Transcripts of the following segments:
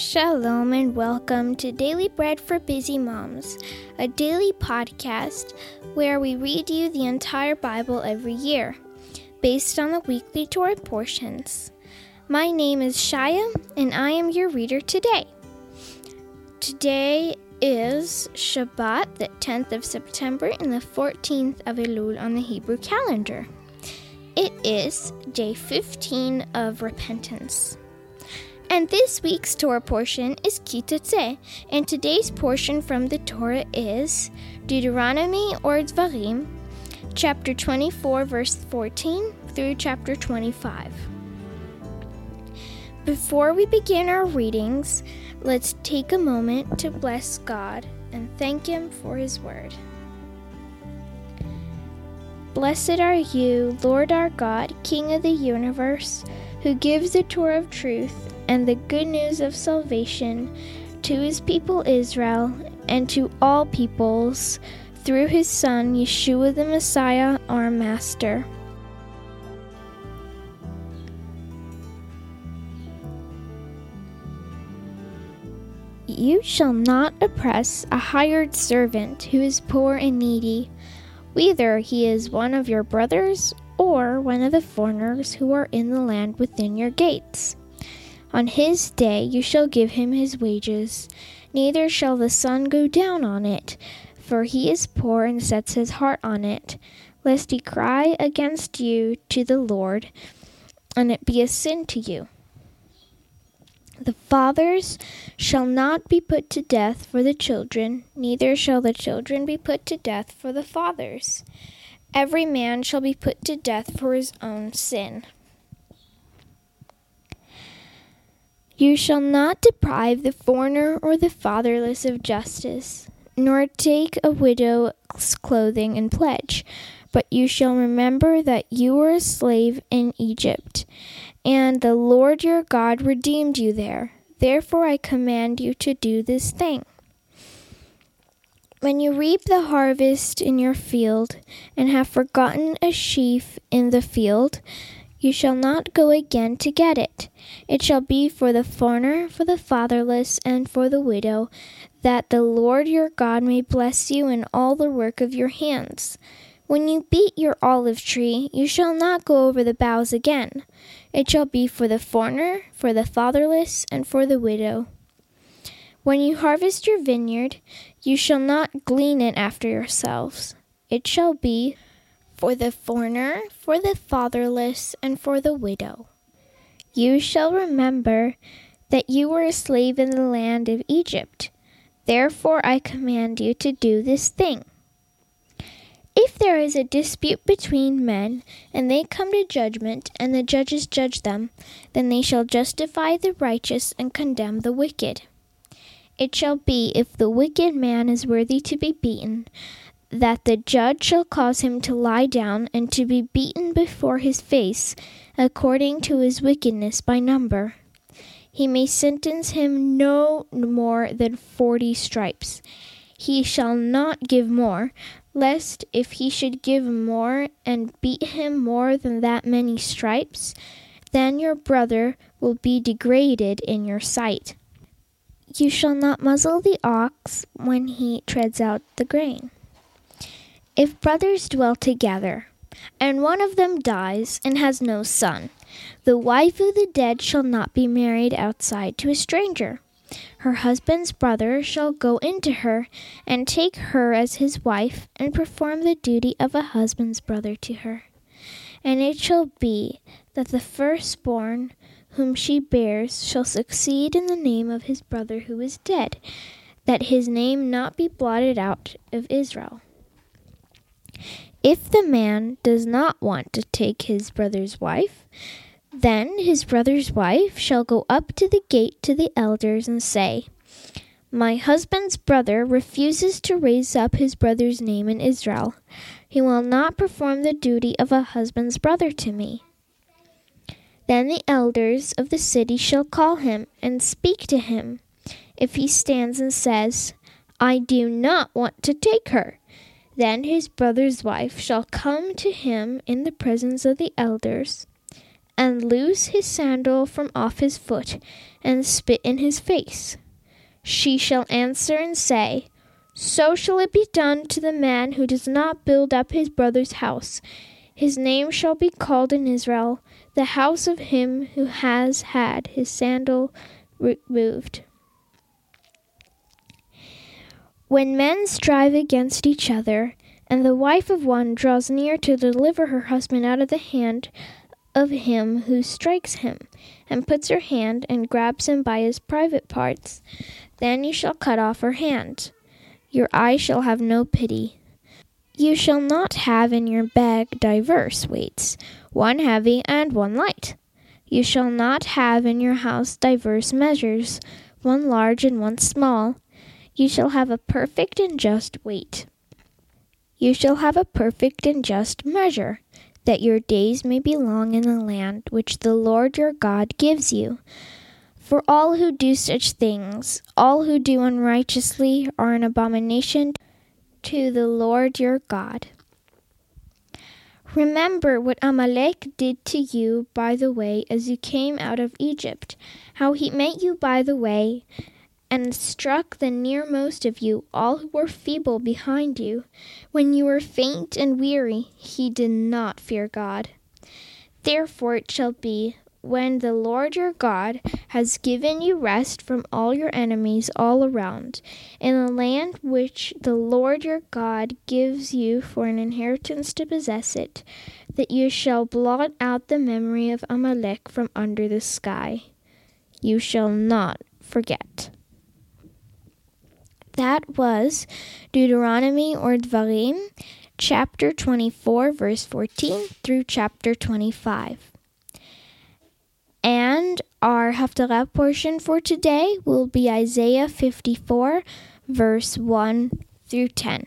Shalom and welcome to Daily Bread for Busy Moms, a daily podcast where we read you the entire Bible every year, based on the weekly Torah portions. My name is Shaya, and I am your reader today. Today is Shabbat, the 10th of September, and the 14th of Elul on the Hebrew calendar. It is day 15 of repentance. And this week's Torah portion is Ki Teitzei, and today's portion from the Torah is Deuteronomy or Dvarim, chapter 24, verse 14 through chapter 25. Before we begin our readings, let's take a moment to bless God and thank Him for His word. Blessed are you, Lord our God, King of the universe, who gives the Torah of truth and the good news of salvation to his people Israel and to all peoples through his Son, Yeshua the Messiah, our Master. You shall not oppress a hired servant who is poor and needy, whether he is one of your brothers or one of the foreigners who are in the land within your gates. On his day you shall give him his wages, neither shall the sun go down on it, for he is poor and sets his heart on it, lest he cry against you to the Lord, and it be a sin to you. The fathers shall not be put to death for the children, neither shall the children be put to death for the fathers. Every man shall be put to death for his own sin. You shall not deprive the foreigner or the fatherless of justice, nor take a widow's clothing in pledge. But you shall remember that you were a slave in Egypt, and the Lord your God redeemed you there. Therefore I command you to do this thing. When you reap the harvest in your field, and have forgotten a sheaf in the field, you shall not go again to get it. It shall be for the foreigner, for the fatherless, and for the widow, that the Lord your God may bless you in all the work of your hands. When you beat your olive tree, you shall not go over the boughs again. It shall be for the foreigner, for the fatherless, and for the widow. When you harvest your vineyard, you shall not glean it after yourselves. It shall be for the foreigner, for the fatherless, and for the widow. You shall remember that you were a slave in the land of Egypt. Therefore I command you to do this thing. If there is a dispute between men, and they come to judgment, and the judges judge them, then they shall justify the righteous and condemn the wicked. It shall be, if the wicked man is worthy to be beaten, that the judge shall cause him to lie down and to be beaten before his face, according to his wickedness by number. He may sentence him no more than forty stripes. He shall not give more, lest if he should give more and beat him more than that many stripes, then your brother will be degraded in your sight. You shall not muzzle the ox when he treads out the grain. If brothers dwell together, and one of them dies and has no son, the wife of the dead shall not be married outside to a stranger. Her husband's brother shall go into her and take her as his wife and perform the duty of a husband's brother to her. And it shall be that the firstborn whom she bears shall succeed in the name of his brother who is dead, that his name not be blotted out of Israel. If the man does not want to take his brother's wife, then his brother's wife shall go up to the gate to the elders and say, My husband's brother refuses to raise up his brother's name in Israel. He will not perform the duty of a husband's brother to me. Then the elders of the city shall call him and speak to him. If he stands and says, I do not want to take her, then his brother's wife shall come to him in the presence of the elders, and loose his sandal from off his foot, and spit in his face. She shall answer and say, So shall it be done to the man who does not build up his brother's house. His name shall be called in Israel, the house of him who has had his sandal removed. When men strive against each other, and the wife of one draws near to deliver her husband out of the hand of him who strikes him, and puts her hand and grabs him by his private parts, then you shall cut off her hand. Your eye shall have no pity. You shall not have in your bag diverse weights, one heavy and one light. You shall not have in your house diverse measures, one large and one small. You shall have a perfect and just weight. You shall have a perfect and just measure that your days may be long in the land which the Lord your God gives you. For all who do such things, all who do unrighteously, are an abomination to the Lord your God. Remember what Amalek did to you by the way as you came out of Egypt, how he met you by the way and struck the nearmost of you, all who were feeble behind you. When you were faint and weary, he did not fear God. Therefore it shall be, when the Lord your God has given you rest from all your enemies all around, in the land which the Lord your God gives you for an inheritance to possess it, that you shall blot out the memory of Amalek from under the sky. You shall not forget. That was Deuteronomy or Dvarim, chapter 24, verse 14 through chapter 25. And our Haftarah portion for today will be Isaiah 54, verse 1 through 10.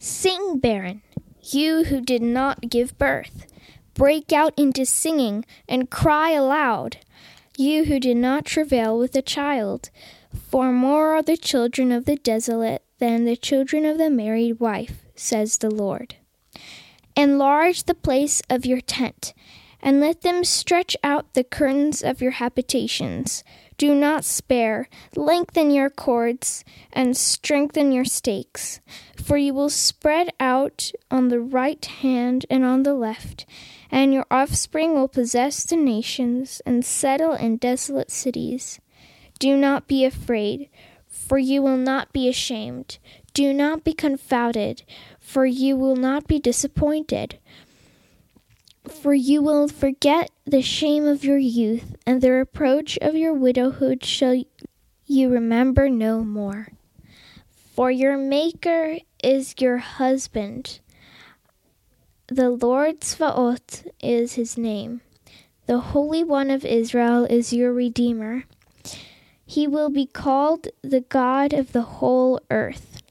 Sing, barren, you who did not give birth. Break out into singing and cry aloud, you who did not travail with a child. For more are the children of the desolate than the children of the married wife, says the Lord. Enlarge the place of your tent, and let them stretch out the curtains of your habitations. Do not spare, lengthen your cords, and strengthen your stakes, for you will spread out on the right hand and on the left, and your offspring will possess the nations and settle in desolate cities. Do not be afraid, for you will not be ashamed. Do not be confounded, for you will not be disappointed. For you will forget the shame of your youth, and the reproach of your widowhood shall you remember no more. For your Maker is your husband. The Lord Tzvaot is his name. The Holy One of Israel is your Redeemer. He will be called the God of the whole earth.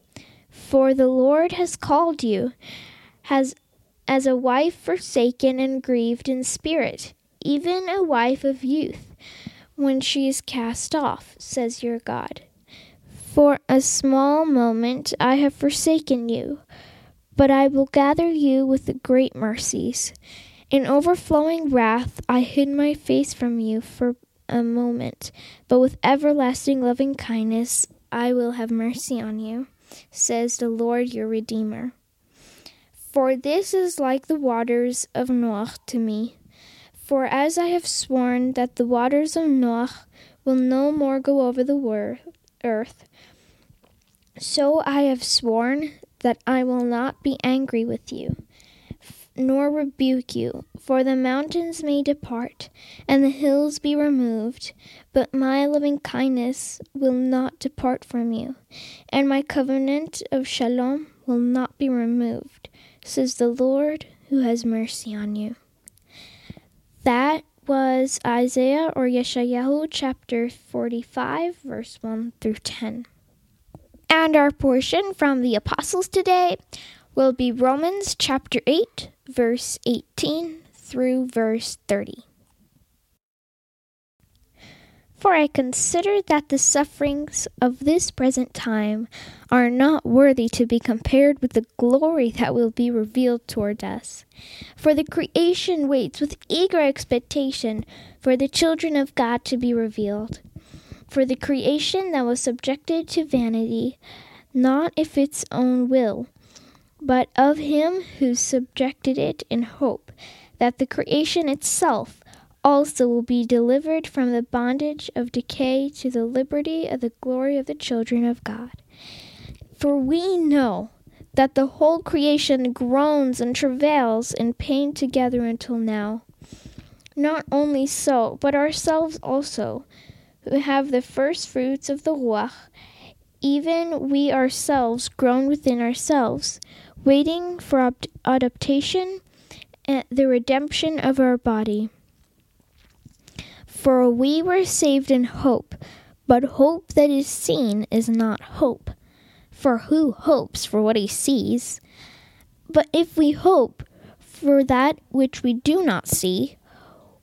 For the Lord has called you has as a wife forsaken and grieved in spirit, even a wife of youth, when she is cast off, says your God. For a small moment I have forsaken you, but I will gather you with great mercies. In overflowing wrath I hid my face from you for a moment, but with everlasting loving kindness I will have mercy on you, says the Lord your Redeemer. For this is like the waters of Noah to me. For as I have sworn that the waters of Noah will no more go over the earth, so I have sworn that I will not be angry with you nor rebuke you. For the mountains may depart, and the hills be removed, but my loving kindness will not depart from you, and my covenant of shalom will not be removed, says the Lord who has mercy on you. That was Isaiah or Yeshayahu chapter 45, verse 1 through 10. And our portion from the Apostles today will be Romans chapter 8, verse 18 through verse 30. For I consider that the sufferings of this present time are not worthy to be compared with the glory that will be revealed toward us. For the creation waits with eager expectation for the children of God to be revealed. For the creation that was subjected to vanity, not of its own will, but of him who subjected it in hope that the creation itself also will be delivered from the bondage of decay to the liberty of the glory of the children of God. For we know that the whole creation groans and travails in pain together until now. Not only so, but ourselves also, who have the first fruits of the Ruach, even we ourselves groan within ourselves, waiting for adaptation and the redemption of our body. For we were saved in hope, but hope that is seen is not hope. For who hopes for what he sees? But if we hope for that which we do not see,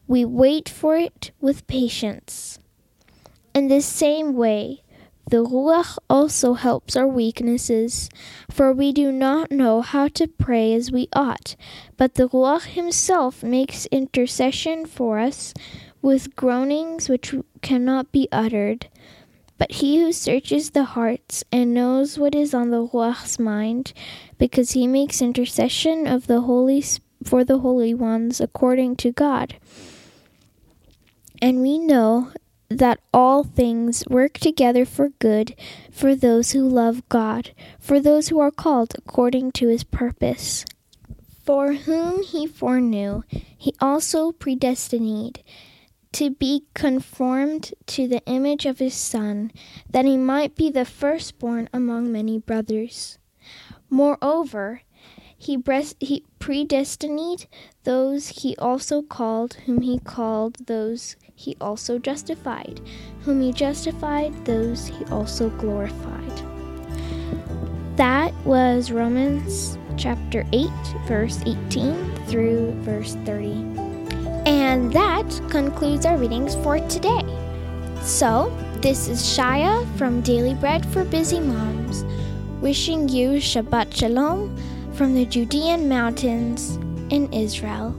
we wait for it with patience. In the same way, the Ruach also helps our weaknesses, for we do not know how to pray as we ought, but the Ruach himself makes intercession for us with groanings which cannot be uttered. But he who searches the hearts and knows what is on the Ruach's mind, because he makes intercession of the holy for the holy ones according to God. And we know that all things work together for good for those who love God, for those who are called according to his purpose. For whom he foreknew, he also predestined to be conformed to the image of his Son, that he might be the firstborn among many brothers. Moreover, he, breast, he predestined those he also called, whom he called, those he also justified, whom he justified, those he also glorified. That was Romans chapter 8, verse 18 through verse 30. And that concludes our readings for today. So, this is Shaya from Daily Bread for Busy Moms, wishing you Shabbat Shalom from the Judean mountains in Israel.